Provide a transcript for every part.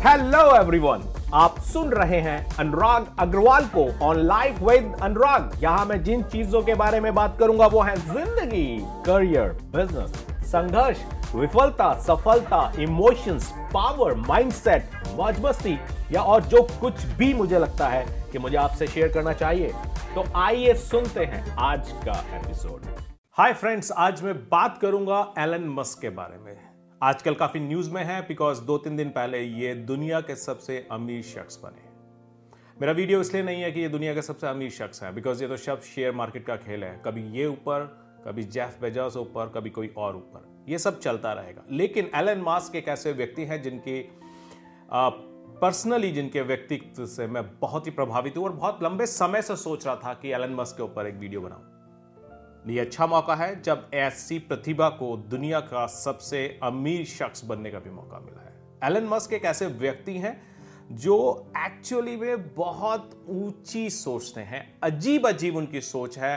Hello everyone आप सुन रहे हैं अनुराग अग्रवाल को ऑन लाइफ विद अनुराग। यहाँ मैं जिन चीज़ों के बारे में बात करूँगा, वो है ज़िंदगी करियर बिज़नेस संघर्ष, विफलता, सफलता इमोशंस पावर माइंडसेट मौज मस्ती या और जो कुछ भी मुझे लगता है कि मुझे आपसे शेयर करना चाहिए। तो आइए सुनते हैं आज का एपिसोड हाय फ्रेंड्स आज मैं बात करूँगा एलन मस्क के बारे में। आजकल काफ़ी न्यूज़ में है बिकॉज़ दो तीन दिन पहले ये दुनिया के सबसे अमीर शख्स बने मेरा वीडियो इसलिए नहीं है कि ये दुनिया के सबसे अमीर शख्स है बिकॉज़ ये तो शब्द शेयर मार्केट का खेल है। कभी ये ऊपर, कभी जेफ बेजोस ऊपर, कभी कोई और ऊपर। ये सब चलता रहेगा। लेकिन एलन मास्क एक ऐसे व्यक्ति हैं जिनकी पर्सनली जिनके व्यक्तित्व से मैं बहुत ही प्रभावित हूँ और बहुत लंबे समय से सोच रहा था कि एलन मस्क के ऊपर एक वीडियो बनाऊँ। ये अच्छा मौका है जब ऐसी प्रतिभा को दुनिया का सबसे अमीर शख्स बनने का भी मौका मिला है। एलन मस्क एक ऐसे व्यक्ति हैं जो एक्चुअली में बहुत ऊँची सोचते हैं। अजीब अजीब उनकी सोच है।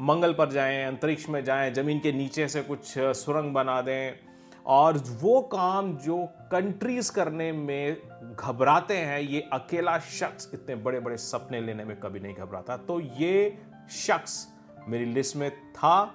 मंगल पर जाएँ, अंतरिक्ष में जाएँ, ज़मीन के नीचे से कुछ सुरंग बना दें और वो काम जो कंट्रीज़ करने में घबराते हैं, ये अकेला शख्स इतने बड़े बड़े सपने लेने में कभी नहीं घबराता। तो ये शख्स मेरी लिस्ट में था,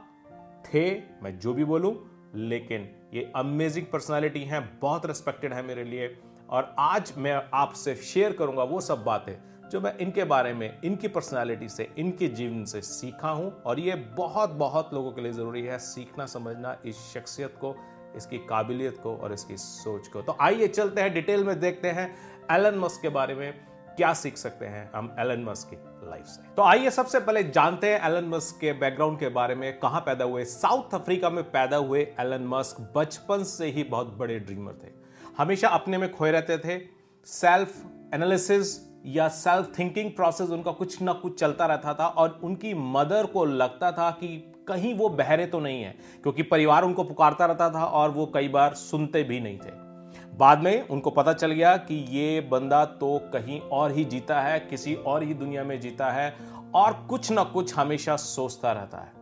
थे, मैं जो भी बोलूँ, लेकिन ये अमेजिंग पर्सनालिटी हैं, बहुत रिस्पेक्टेड है मेरे लिए। और आज मैं आपसे शेयर करूँगा वो सब बातें जो मैं इनके बारे में, इनकी पर्सनालिटी से, इनके जीवन से सीखा हूँ। और ये बहुत बहुत लोगों के लिए ज़रूरी है सीखना, समझना इस शख्सियत को, इसकी काबिलियत को और इसकी सोच को। तो आइए चलते हैं डिटेल में देखते हैं एलन मस्क के बारे में। क्या सीख सकते हैं हम एलन मस्क की लाइफ से? तो आइए सबसे पहले जानते हैं एलन मस्क के बैकग्राउंड के बारे में, कहाँ पैदा हुए? साउथ अफ्रीका में पैदा हुए एलन मस्क बचपन से ही बहुत बड़े ड्रीमर थे। हमेशा अपने में खोए रहते थे। सेल्फ एनालिसिस या सेल्फ थिंकिंग प्रोसेस उनका कुछ ना कुछ चलता रहता था और उनकी मदर को लगता था कि कहीं वो बहरे तो नहीं है, क्योंकि परिवार उनको पुकारता रहता था और वो कई बार सुनते भी नहीं थे। बाद में उनको पता चल गया कि ये बंदा तो कहीं और ही जीता है, किसी और ही दुनिया में जीता है और कुछ ना कुछ हमेशा सोचता रहता है।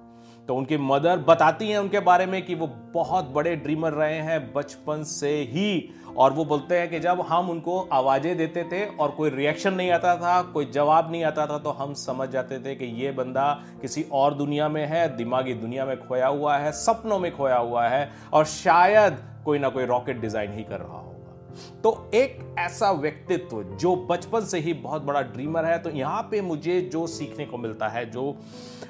तो उनकी मदर बताती हैं उनके बारे में कि वो बहुत बड़े ड्रीमर रहे हैं बचपन से ही और वो बोलते हैं कि जब हम उनको आवाज़ें देते थे और कोई रिएक्शन नहीं आता था, कोई जवाब नहीं आता था तो हम समझ जाते थे कि ये बंदा किसी और दुनिया में है, दिमागी दुनिया में खोया हुआ है, सपनों में खोया हुआ है और शायद कोई ना कोई रॉकेट डिज़ाइन ही कर रहा होगा। तो एक ऐसा व्यक्तित्व जो बचपन से ही बहुत बड़ा ड्रीमर है तो यहाँ पे मुझे जो सीखने को मिलता है, जो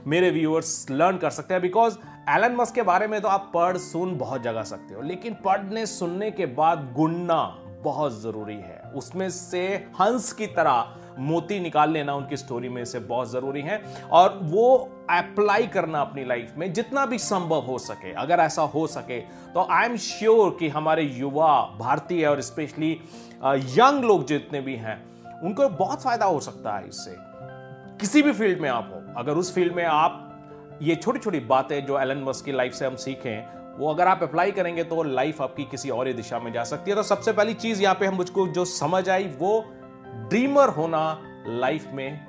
मेरे व्यूअर्स लर्न कर सकते हैं बिकॉज़ एलन मस्क के बारे में तो आप पढ़ सुन बहुत जगह सकते हो, लेकिन पढ़ने सुनने के बाद गुणना बहुत ज़रूरी है। उसमें से हंस की तरह मोती निकाल लेना उनकी स्टोरी में से बहुत ज़रूरी है और वो अप्लाई करना अपनी लाइफ में जितना भी संभव हो सके। अगर ऐसा हो सके तो आई एम श्योर कि हमारे युवा, भारतीय और स्पेशली यंग लोग जितने भी हैं, उनको बहुत फ़ायदा हो सकता है इससे। किसी भी फ़ील्ड में आप हो, अगर उस फ़ील्ड में आप ये छोटी छोटी बातें जो एलन मस्क की लाइफ से हम सीखें, वो अगर आप अप्लाई करेंगे तो लाइफ आपकी किसी और ही दिशा में जा सकती है। तो सबसे पहली चीज़ यहाँ पे हम मुझको जो समझ आई, वो ड्रीमर होना लाइफ में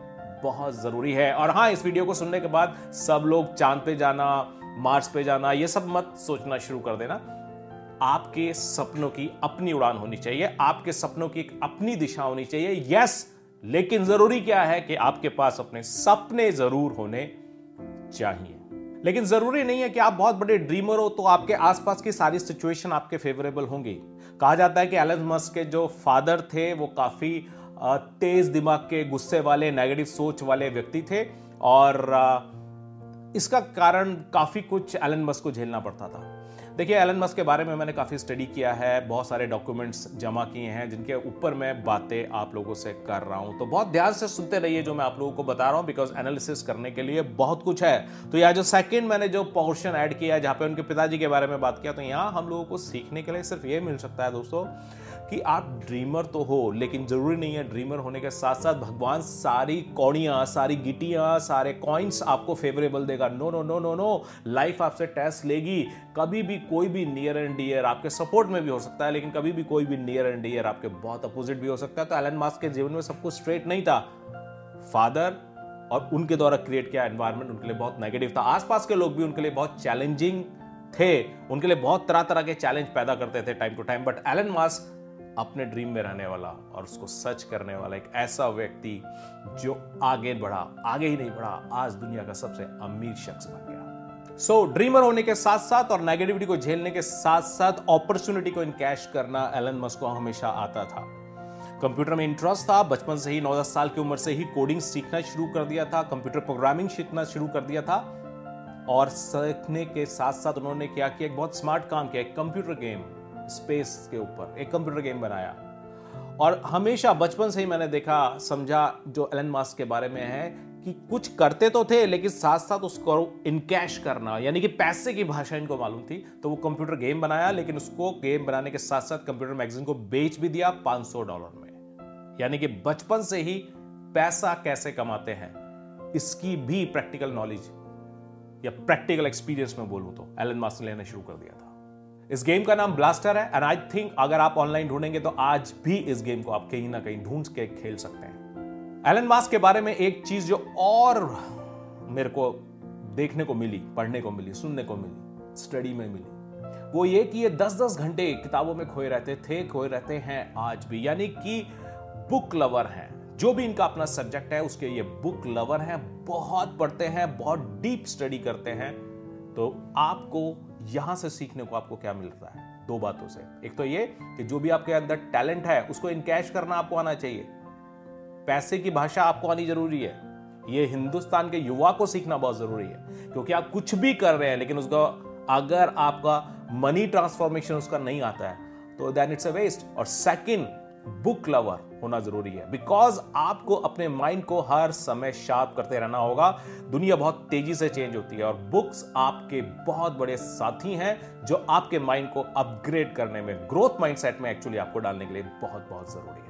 बहुत ज़रूरी है। और हाँ इस वीडियो को सुनने के बाद सब लोग चाँद पे जाना मार्स पे जाना, ये सब मत सोचना शुरू कर देना। आपके सपनों की अपनी उड़ान होनी चाहिए, आपके सपनों की एक अपनी दिशा होनी चाहिए। यस लेकिन ज़रूरी क्या है कि आपके पास अपने सपने ज़रूर होने चाहिए। लेकिन ज़रूरी नहीं है कि आप बहुत बड़े ड्रीमर हो तो आपके आसपास की सारी सिचुएशन आपके फेवरेबल होंगी। कहा जाता है कि एलन मस्क के जो फादर थे, वो काफ़ी तेज दिमाग के गुस्से वाले नेगेटिव सोच वाले व्यक्ति थे और इसका कारण काफ़ी कुछ एलन मस्क को झेलना पड़ता था। देखिए एलन मस्क के बारे में मैंने काफ़ी स्टडी किया है, बहुत सारे डॉक्यूमेंट्स जमा किए हैं, जिनके ऊपर मैं बातें आप लोगों से कर रहा हूँ। तो बहुत ध्यान से सुनते रहिए जो मैं आप लोगों को बता रहा हूँ बिकॉज़ एनालिसिस करने के लिए बहुत कुछ है। तो यह जो सेकंड मैंने जो पोर्शन ऐड किया है, जहाँ पे उनके पिताजी के बारे में बात किया तो यहाँ हम लोगों को सीखने के लिए सिर्फ़ ये मिल सकता है, दोस्तों। कि आप ड्रीमर तो हो, लेकिन ज़रूरी नहीं है ड्रीमर होने के साथ साथ भगवान सारी कौड़ियाँ, सारी गिटियाँ सारे कॉइन्स आपको फेवरेबल देगा। No no no no no life आपसे टेस्ट लेगी। कभी भी कोई भी नियर एंड डियर आपके सपोर्ट में भी हो सकता है, लेकिन कभी भी कोई भी नियर एंड डियर आपके बहुत अपोजिट भी हो सकता है। तो एलन मास्क के जीवन में सब कुछ स्ट्रेट नहीं था। फादर और उनके द्वारा क्रिएट किया एनवायरमेंट उनके लिए बहुत नेगेटिव था। आसपास के लोग भी उनके लिए बहुत चैलेंजिंग थे। उनके लिए बहुत तरह तरह के चैलेंज पैदा करते थे time to time but Elon Musk अपने ड्रीम में रहने वाला और उसको सच करने वाला एक ऐसा व्यक्ति जो आगे बढ़ा आगे ही नहीं बढ़ा आज दुनिया का सबसे अमीर शख्स बन गया। सो so, ड्रीमर होने के साथ साथ और नेगेटिविटी को झेलने के साथ साथ अपॉर्चुनिटी को इनकैश करना एलन मस्क को हमेशा आता था। कंप्यूटर में इंटरेस्ट था बचपन से ही नौ दस साल की उम्र से ही कोडिंग सीखना शुरू कर दिया था कंप्यूटर प्रोग्रामिंग सीखना शुरू कर दिया था और सीखने के साथ साथ उन्होंने क्या किया? एक बहुत स्मार्ट काम किया कंप्यूटर गेम स्पेस के ऊपर, एक कंप्यूटर गेम बनाया। और हमेशा बचपन से ही मैंने देखा, समझा जो एलन मास्क के बारे में है कि कुछ करते तो थे, लेकिन साथ साथ उसको इनकैश करना, यानी कि पैसे की भाषा इनको मालूम थी। तो वो कंप्यूटर गेम बनाया, लेकिन उसको गेम बनाने के साथ साथ कंप्यूटर मैगजीन को बेच भी दिया 500 डॉलर में। यानी कि बचपन से ही पैसा कैसे कमाते हैं, इसकी भी प्रैक्टिकल नॉलेज या प्रैक्टिकल एक्सपीरियंस में बोलूँ तो एलन मास्क ने लेना शुरू कर दिया था। इस गेम का नाम ब्लास्टर है एंड आई थिंक अगर आप ऑनलाइन ढूंढेंगे तो आज भी इस गेम को आप कहीं ना कहीं ढूंढ के खेल सकते हैं। एलन मास्क के बारे में एक चीज़ जो और मेरे को देखने को मिली, पढ़ने को मिली, सुनने को मिली स्टडी में मिली, वो ये कि ये दस दस घंटे किताबों में खोए रहते थे, खोए रहते हैं आज भी। यानी कि बुक लवर हैं, जो भी इनका अपना सब्जेक्ट है, उसके ये बुक लवर हैं, बहुत पढ़ते हैं, बहुत डीप स्टडी करते हैं। तो आपको यहाँ से सीखने को आपको क्या मिलता है? दो बातों से। एक तो ये कि जो भी आपके अंदर टैलेंट है, उसको इनकैश करना आपको आना चाहिए। पैसे की भाषा आपको आनी ज़रूरी है। ये हिंदुस्तान के युवा को सीखना बहुत ज़रूरी है, क्योंकि आप कुछ भी कर रहे हैं, लेकिन उसका, अगर आपका मनी ट्रांसफॉर्मेशन उसका नहीं आता है तो देन इट्स अ वेस्ट और सेकंड बुक लवर होना ज़रूरी है। बिकॉज़ आपको अपने माइंड को हर समय शार्प करते रहना होगा। दुनिया बहुत तेज़ी से चेंज होती है और बुक्स आपके बहुत बड़े साथी हैं जो आपके माइंड को अपग्रेड करने में ग्रोथ माइंडसेट में एक्चुअली आपको डालने के लिए बहुत बहुत ज़रूरी है।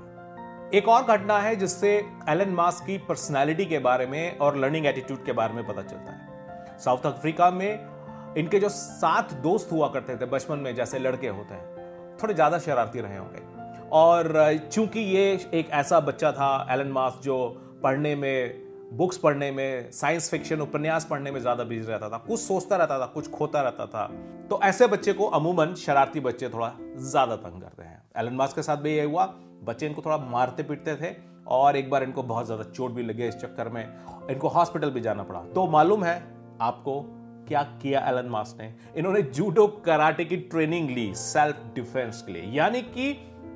एक और घटना है जिससे एलन मास्क की पर्सनैलिटी के बारे में और लर्निंग एटीट्यूड के बारे में पता चलता है। साउथ अफ्रीका में इनके जो सात दोस्त हुआ करते थे बचपन में, जैसे लड़के होते हैं, थोड़े ज़्यादा शरारती रहे होंगे। और चूँकि ये एक ऐसा बच्चा था, एलन मास जो पढ़ने में, बुक्स पढ़ने में, साइंस फिक्शन, उपन्यास पढ़ने में ज़्यादा बिज़ी रहता था, कुछ सोचता रहता था, कुछ खोता रहता था तो ऐसे बच्चे को अमूमन शरारती बच्चे थोड़ा ज़्यादा तंग करते हैं। एलन मास्क के साथ भी ये हुआ, बच्चे इनको थोड़ा मारते पीटते थे और एक बार इनको बहुत ज़्यादा चोट भी लगे इस चक्कर में, इनको हॉस्पिटल भी जाना पड़ा। तो मालूम है आपको क्या किया एलन मास्क ने? इन्होंने जूडो कराटे की ट्रेनिंग ली, सेल्फ डिफेंस के लिए। यानी कि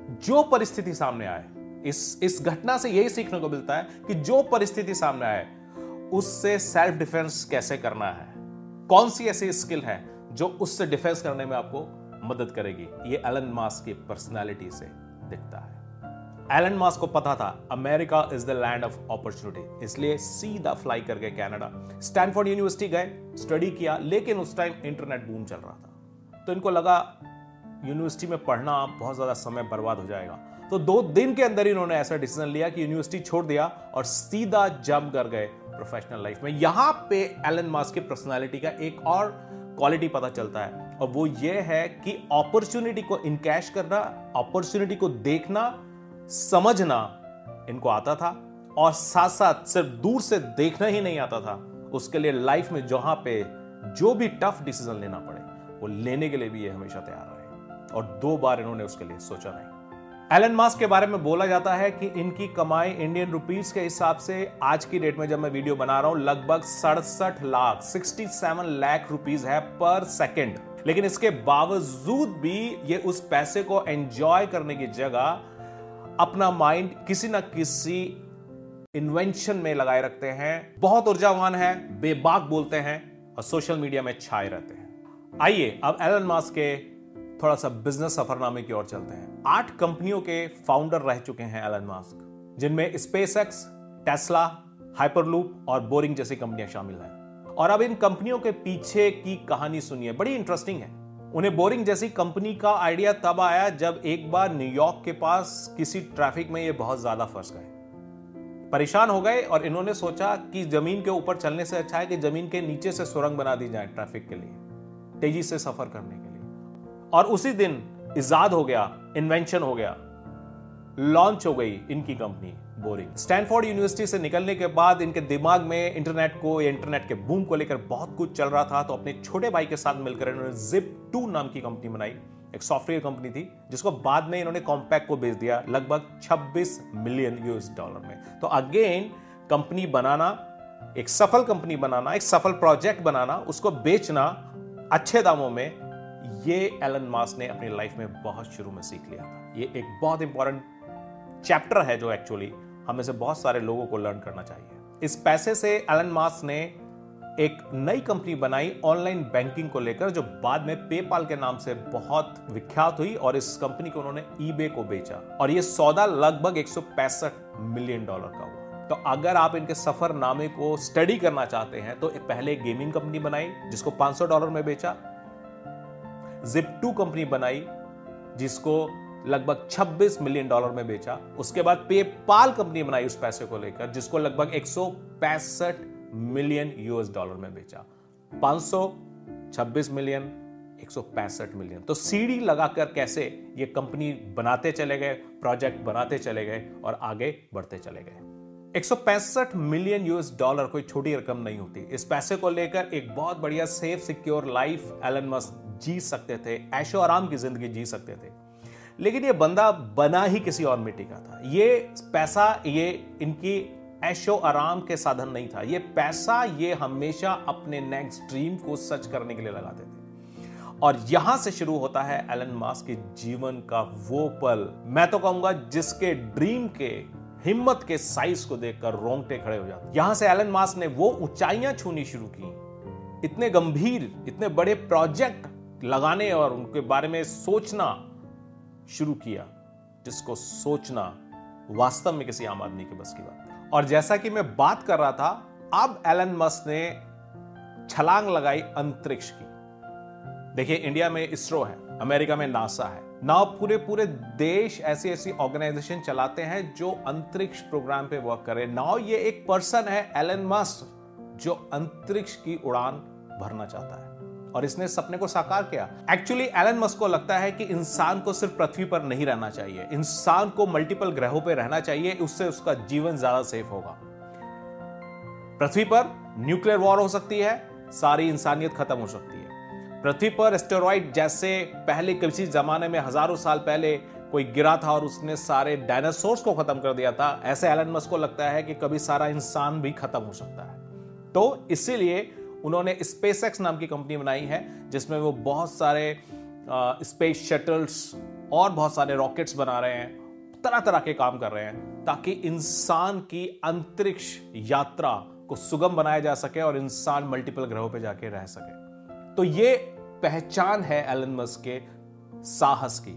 जो परिस्थिति सामने आए, इस इस घटना से यही सीखने को मिलता है कि जो परिस्थिति सामने आए, उससे सेल्फ डिफेंस कैसे करना है? कौन सी ऐसी स्किल है जो उससे डिफेंस करने में आपको मदद करेगी? ये एलन मास्क की पर्सनालिटी से दिखता है। एलन मास्क को पता था America is the land of opportunity इसलिए सीधा फ्लाई करके कनाडा स्टैनफोर्ड यूनिवर्सिटी गए स्टडी किया, लेकिन उस टाइम इंटरनेट बूम चल रहा था। तो इनको लगा यूनिवर्सिटी में पढ़ना बहुत ज़्यादा समय बर्बाद हो जाएगा। तो दो दिन के अंदर ही इन्होंने ऐसा डिसीज़न लिया कि यूनिवर्सिटी छोड़ दिया और सीधा जंप कर गए प्रोफेशनल लाइफ में। यहाँ पे एलन मास्क की पर्सनालिटी का एक और क्वालिटी पता चलता है और वो ये है कि अपॉर्चुनिटी को इनकैश करना अपॉर्चुनिटी को देखना, समझना इनको आता था और साथ साथ सिर्फ़ दूर से देखना ही नहीं आता था। उसके लिए लाइफ में जहाँ पे जो भी टफ डिसीज़न लेना पड़े, वो लेने के लिए भी ये हमेशा तैयार और दो बार इन्होंने उसके लिए सोचा नहीं। एलन मास्क के बारे में बोला जाता है कि इनकी कमाई इंडियन रुपीस के हिसाब से आज की डेट में जब मैं वीडियो बना रहा हूँ, लगभग सड़सठ लाख 67 लाख रुपीस है पर सेकंड लेकिन इसके बावजूद भी ये उस पैसे को एंजॉय करने की जगह अपना माइंड किसी ना किसी इन्वेंशन में लगाए रखते हैं। बहुत ऊर्जावान है, बेबाक बोलते हैं और सोशल मीडिया में छाए रहते हैं। आइए, अब एलन मास्क के थोड़ा सा बिज़नेस सफरनामे की ओर चलते हैं। आठ कंपनियों के फाउंडर रह चुके हैं एलन मास्क जिनमें स्पेस एक्स टेस्ला हाइपरलूप और बोरिंग जैसी कंपनियाँ शामिल हैं। और अब इन कंपनियों के पीछे की कहानी सुनिए, बड़ी इंटरेस्टिंग है। उन्हें बोरिंग जैसी कंपनी का आइडिया तब आया जब एक बार न्यूयॉर्क के पास किसी ट्रैफ़िक में ये बहुत ज़्यादा फंस गए। परेशान हो गए और इन्होंने सोचा कि ज़मीन के ऊपर चलने से अच्छा है कि ज़मीन के नीचे से सुरंग बना दी जाए ट्रैफ़िक के लिए, तेज़ी से सफ़र करने के और उसी दिन इजाद हो गया इन्वेंशन हो गया लॉन्च हो गई इनकी कंपनी बोरिंग स्टैनफोर्ड यूनिवर्सिटी से निकलने के बाद इनके दिमाग में इंटरनेट को या इंटरनेट के बूम को लेकर बहुत कुछ चल रहा था तो अपने छोटे भाई के साथ मिलकर इन्होंने जिप टू नाम की कंपनी बनाई। एक सॉफ्टवेयर कंपनी थी, जिसको बाद में इन्होंने कॉम्पैक्ट को बेच दिया लगभग 26 मिलियन यूएस डॉलर में। तो अगेन कंपनी बनाना, एक सफल कंपनी बनाना, एक सफल प्रोजेक्ट बनाना, उसको बेचना अच्छे दामों में ये एलन मास ने अपनी लाइफ में बहुत शुरू में सीख लिया था। ये एक बहुत इंपॉर्टेंट चैप्टर है जो एक्चुअली हमें से बहुत सारे लोगों को लर्न करना चाहिए। इस पैसे से एलन मास ने एक नई कंपनी बनाई ऑनलाइन बैंकिंग को लेकर, जो बाद में पेपाल के नाम से बहुत विख्यात हुई और इस कंपनी को उन्होंने ईबे को बेचा। और यह सौदा लगभग एक सौ पैंसठ मिलियन डॉलर का हुआ। तो अगर आप इनके सफरनामे को स्टडी करना चाहते हैं तो पहले गेमिंग कंपनी बनाई, जिसको 500 डॉलर में बेचा जिप कंपनी बनाई, जिसको लगभग 26 मिलियन डॉलर में बेचा। उसके बाद पेपाल कंपनी बनाई उस पैसे को लेकर, जिसको लगभग एक सौ पैंसठ मिलियन यूएस डॉलर में बेचा। 526 मिलियन एक सौ पैंसठ मिलियन तो सीडी लगाकर कैसे ये कंपनी बनाते चले गए प्रोजेक्ट बनाते चले गए और आगे बढ़ते चले गए। 165 मिलियन यूएस डॉलर कोई छोटी रकम नहीं होती। इस पैसे को लेकर एक बहुत बढ़िया safe secure life Elon Musk जी सकते थे, ऐशो आराम की ज़िंदगी जी सकते थे। लेकिन ये बंदा बना ही किसी और मिट्टी का था। ये पैसा, ये इनकी ऐशो आराम के साधन नहीं था। ये पैसा ये हमेशा अपने नेक्स्ट ड्रीम को सच करने के लिए लगाते थे। और यहाँ से शुरू होता है एलन मास के जीवन का वो पल। मैं तो कहूँगा जिसके ड्रीम के, हिम्मत के साइज़ को देखकर रोंगटे खड़े हो जाते। यहाँ से एलन मास ने वो ऊंचाइयाँ छूनी शुरू की। इतने गंभीर, इतने बड़े प्रोजेक्ट लगाने और उनके बारे में सोचना शुरू किया, जिसको सोचना वास्तव में किसी आम आदमी के बस की बात और जैसा कि मैं बात कर रहा था, अब एलन मस्क ने छलांग लगाई अंतरिक्ष की। देखिए, इंडिया में इसरो है, अमेरिका में नासा है। ना पूरे पूरे देश ऐसी ऐसी ऑर्गेनाइजेशन चलाते हैं जो अंतरिक्ष प्रोग्राम पे वर्क करे नाउ ये एक पर्सन है एलन मस्क, जो अंतरिक्ष की उड़ान भरना चाहता है। और इसने सपने को साकार किया। एक्चुअली एलन मस्क को लगता है कि इंसान को सिर्फ़ पृथ्वी पर नहीं रहना चाहिए। इंसान को मल्टीपल ग्रहों पर रहना चाहिए, उससे उसका जीवन ज़्यादा सेफ़ होगा। पृथ्वी पर न्यूक्लियर वॉर हो सकती है, सारी इंसानियत खत्म हो सकती है। पृथ्वी पर एस्टेरॉइड जैसे पहले किसी जमाने में हज़ारों साल पहले कोई गिरा था और उसने सारे डायनासोर्स को खत्म कर दिया था, ऐसे एलन मस्क को लगता है कि कभी सारा इंसान भी खत्म हो सकता है। तो इसीलिए उन्होंने स्पेस नाम की कंपनी बनाई है, जिसमें वो बहुत सारे स्पेस शटल्स और बहुत सारे रॉकेट्स बना रहे हैं तरह तरह के काम कर रहे हैं, ताकि इंसान की अंतरिक्ष यात्रा को सुगम बनाया जा सके और इंसान मल्टीपल ग्रहों पर जाके रह सके। तो ये पहचान है एलन मस्क के साहस की।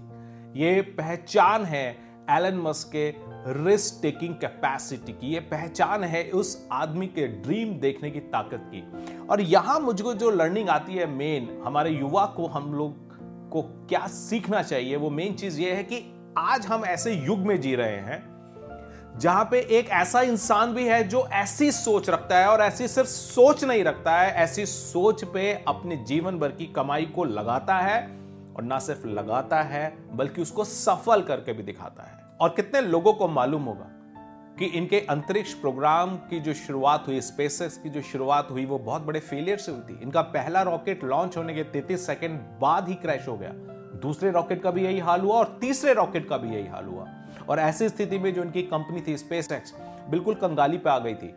ये पहचान है एलन मस्क के रिस्क टेकिंग कैपेसिटी की, ये पहचान है उस आदमी के ड्रीम देखने की ताकत की। और यहाँ मुझको जो लर्निंग आती है मेन हमारे युवा को, हम लोग को क्या सीखना चाहिए, वो मेन चीज़ ये है कि आज हम ऐसे युग में जी रहे हैं, जहाँ पे एक ऐसा इंसान भी है जो ऐसी सोच रखता है और ऐसी सिर्फ़ सोच नहीं रखता है, ऐसी सोच पे अपने जीवन भर की कमाई को लगाता है और ना सिर्फ़ लगाता है, बल्कि उसको सफल करके भी दिखाता है। और कितने लोगों को मालूम होगा कि इनके अंतरिक्ष प्रोग्राम की जो शुरुआत हुई स्पेसएक्स की जो शुरुआत हुई, वो बहुत बड़े फेलियर से हुई थी। इनका पहला रॉकेट लॉन्च होने के तैतीस सेकंड बाद ही क्रैश हो गया। दूसरे रॉकेट का भी यही हाल हुआ और तीसरे रॉकेट का भी यही हाल हुआ। और ऐसी स्थिति में जो इनकी कंपनी थी स्पेस बिल्कुल कंगाली पे आ गई थी।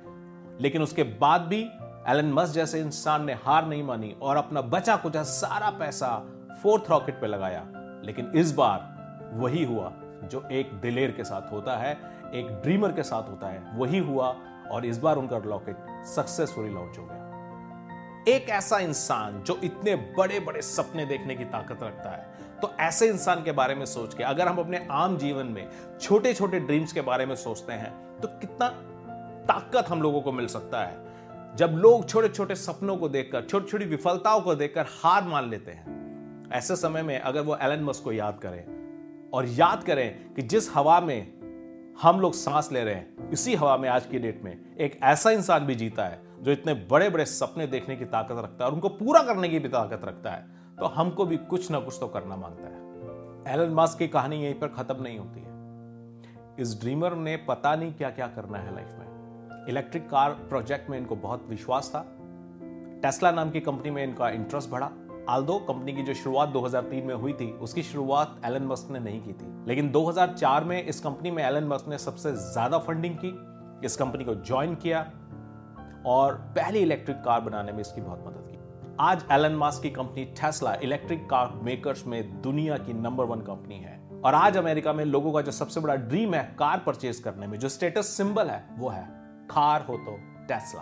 लेकिन उसके बाद भी एलन मस्क जैसे इंसान ने हार नहीं मानी और अपना बचा कुचा सारा पैसा फोर्थ रॉकेट पे लगाया। लेकिन इस बार वही हुआ। जो एक दिलेर के साथ होता है, एक ड्रीमर के साथ होता है, वही हुआ और इस बार उनका रॉकेट सक्सेसफुली लॉन्च हो गया। एक ऐसा इंसान जो इतने बड़े बड़े सपने देखने की ताकत रखता है तो ऐसे इंसान के बारे में सोच के, अगर हम अपने आम जीवन में छोटे छोटे ड्रीम्स के बारे में सोचते हैं तो कितना ताकत हम लोगों को मिल सकता है। जब लोग छोटे छोटे सपनों को देखकर छोटी छोटी विफलताओं को देखकर हार मान लेते हैं। ऐसे समय में अगर वो एलन मस्क को याद करें और याद करें कि जिस हवा में हम लोग सांस ले रहे हैं, इसी हवा में आज की डेट में एक ऐसा इंसान भी जीता है जो इतने बड़े बड़े सपने देखने की ताकत रखता है और उनको पूरा करने की भी ताकत रखता है। तो हमको भी कुछ ना कुछ तो करना माँगता है। एलन मास्क की कहानी यहीं पर खत्म नहीं होती है। इस ड्रीमर ने पता नहीं क्या क्या करना है लाइफ में। इलेक्ट्रिक कार प्रोजेक्ट में इनको बहुत विश्वास था। टेस्ला नाम की कंपनी में इनका इंटरेस्ट बढ़ा। आल्दो, कंपनी की जो शुरुआत 2003 में हुई थी, उसकी शुरुआत एलन मस्क ने नहीं की थी। लेकिन 2004 में इस कंपनी में एलन मस्क ने सबसे ज़्यादा फंडिंग की, इस कंपनी को ज्वाइन किया और पहली इलेक्ट्रिक कार बनाने में इसकी बहुत मदद की। आज एलन मास्क की company Tesla electric car makers में दुनिया की नंबर वन कंपनी है। और आज अमेरिका में लोगों का जो सबसे बड़ा ड्रीम है कार परचेज करने में, जो स्टेटस सिंबल है, वो है, कार हो तो टेस्ला।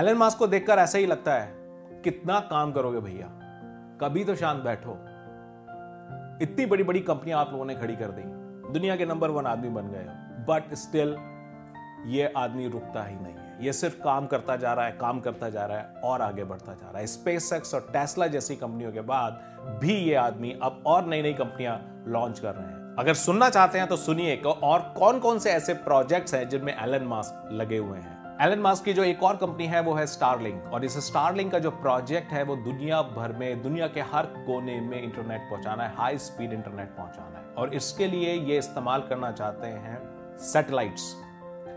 एलन मास्क को देखकर ऐसा ही लगता है कितना काम करोगे भैया? कभी तो शांत बैठो। इतनी बड़ी बड़ी कंपनियाँ आप लोगों ने खड़ी कर दी। दुनिया के नंबर वन आदमी बन गए। बट स्टिल ये आदमी रुकता ही नहीं है। ये सिर्फ़ काम करता जा रहा है, काम करता जा रहा है और आगे बढ़ता जा रहा है। स्पेस एक्स और टेस्ला जैसी कंपनियों के बाद भी ये आदमी अब और नई नई कंपनियाँ लॉन्च कर रहे हैं। अगर सुनना चाहते हैं तो सुनिए और कौन कौन से ऐसे प्रोजेक्ट्स हैं जिनमें एलन मास्क लगे हुए हैं। एलन मास्क की जो एक और कंपनी है, वो है स्टारलिंक और इस स्टारलिंक का जो प्रोजेक्ट है, वो दुनिया भर में, दुनिया के हर कोने में इंटरनेट पहुंचाना है हाई स्पीड इंटरनेट पहुंचाना है. और इसके लिए ये इस्तेमाल करना चाहते हैं सैटेलाइट्स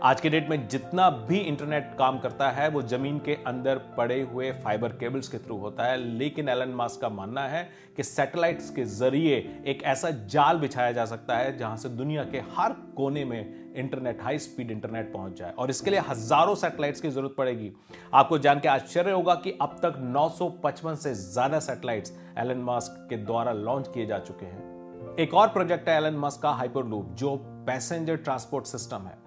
आज के डेट में जितना भी इंटरनेट काम करता है, वो ज़मीन के अंदर पड़े हुए फाइबर केबल्स के थ्रू होता है। लेकिन एलन मास्क का मानना है कि सैटेलाइट्स के ज़रिए एक ऐसा जाल बिछाया जा सकता है, जहाँ से दुनिया के हर कोने में इंटरनेट हाई स्पीड इंटरनेट पहुँच जाए। और इसके लिए हज़ारों सैटेलाइट्स की ज़रूरत पड़ेगी। आपको जान के आश्चर्य होगा कि अब तक 955 से ज़्यादा सैटेलाइट्स एलन मास्क के द्वारा लॉन्च किए जा चुके हैं। एक और प्रोजेक्ट है एलन मास्क का हाइपरलूप, जो पैसेंजर ट्रांसपोर्ट सिस्टम है।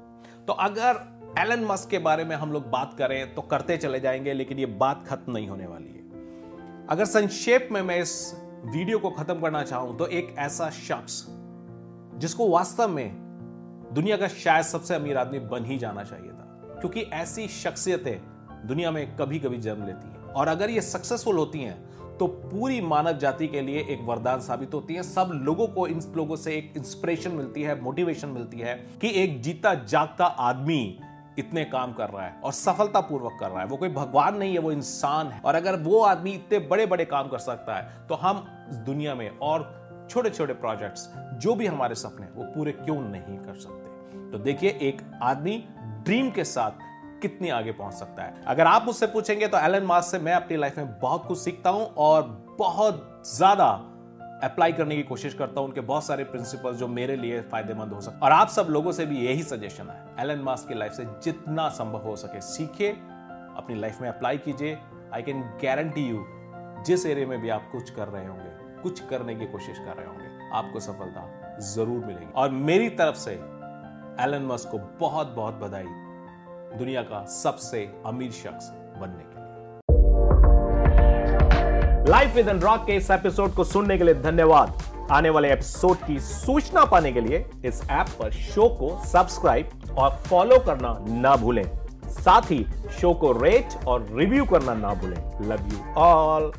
तो अगर एलन मस्क के बारे में हम लोग बात करें तो करते चले जाएँगे, लेकिन ये बात खत्म नहीं होने वाली है। अगर संक्षेप में मैं इस वीडियो को खत्म करना चाहूँ तो एक ऐसा शख्स, जिसको वास्तव में दुनिया का शायद सबसे अमीर आदमी बन ही जाना चाहिए था, क्योंकि ऐसी शख्सियतें दुनिया में कभी कभी जन्म लेती हैं। और अगर ये सक्सेसफुल होती हैं तो पूरी मानव जाति के लिए एक वरदान साबित होती है। सब लोगों को इन लोगों से एक इंस्पिरेशन मिलती है मोटिवेशन मिलती है कि एक जीता जागता आदमी इतने काम कर रहा है और सफलतापूर्वक कर रहा है। वो कोई भगवान नहीं है, वो इंसान है। और अगर वो आदमी इतने बड़े बड़े काम कर सकता है तो हम दुनिया में और छोटे छोटे प्रोजेक्ट्स जो भी हमारे सपने वो पूरे क्यों नहीं कर सकते? तो देखिए, एक आदमी ड्रीम के साथ कितनी आगे पहुँच सकता है। अगर आप मुझसे पूछेंगे तो एलन मास्क से मैं अपनी लाइफ में बहुत कुछ सीखता हूँ और बहुत ज़्यादा अप्लाई करने की कोशिश करता हूँ। उनके बहुत सारे प्रिंसिपल जो मेरे लिए फ़ायदेमंद हो सकते और आप सब लोगों से भी यही सजेशन है। एलन मास्क की लाइफ से जितना संभव हो सके सीखिए, अपनी लाइफ में अप्लाई कीजिए। आई कैन गारंटी यू जिस एरिया में भी आप कुछ कर रहे होंगे, कुछ करने की कोशिश कर रहे होंगे, आपको सफलता ज़रूर मिलेगी। और मेरी तरफ़ से एलन मस्क को बहुत बहुत बधाई। दुनिया का सबसे अमीर शख्स बनने के लिए। लाइफ विद रॉक के इस एपिसोड को सुनने के लिए धन्यवाद। आने वाले एपिसोड की सूचना पाने के लिए इस ऐप पर शो को सब्सक्राइब और फॉलो करना ना भूलें। साथ ही शो को रेट और रिव्यू करना ना भूलें। Love you all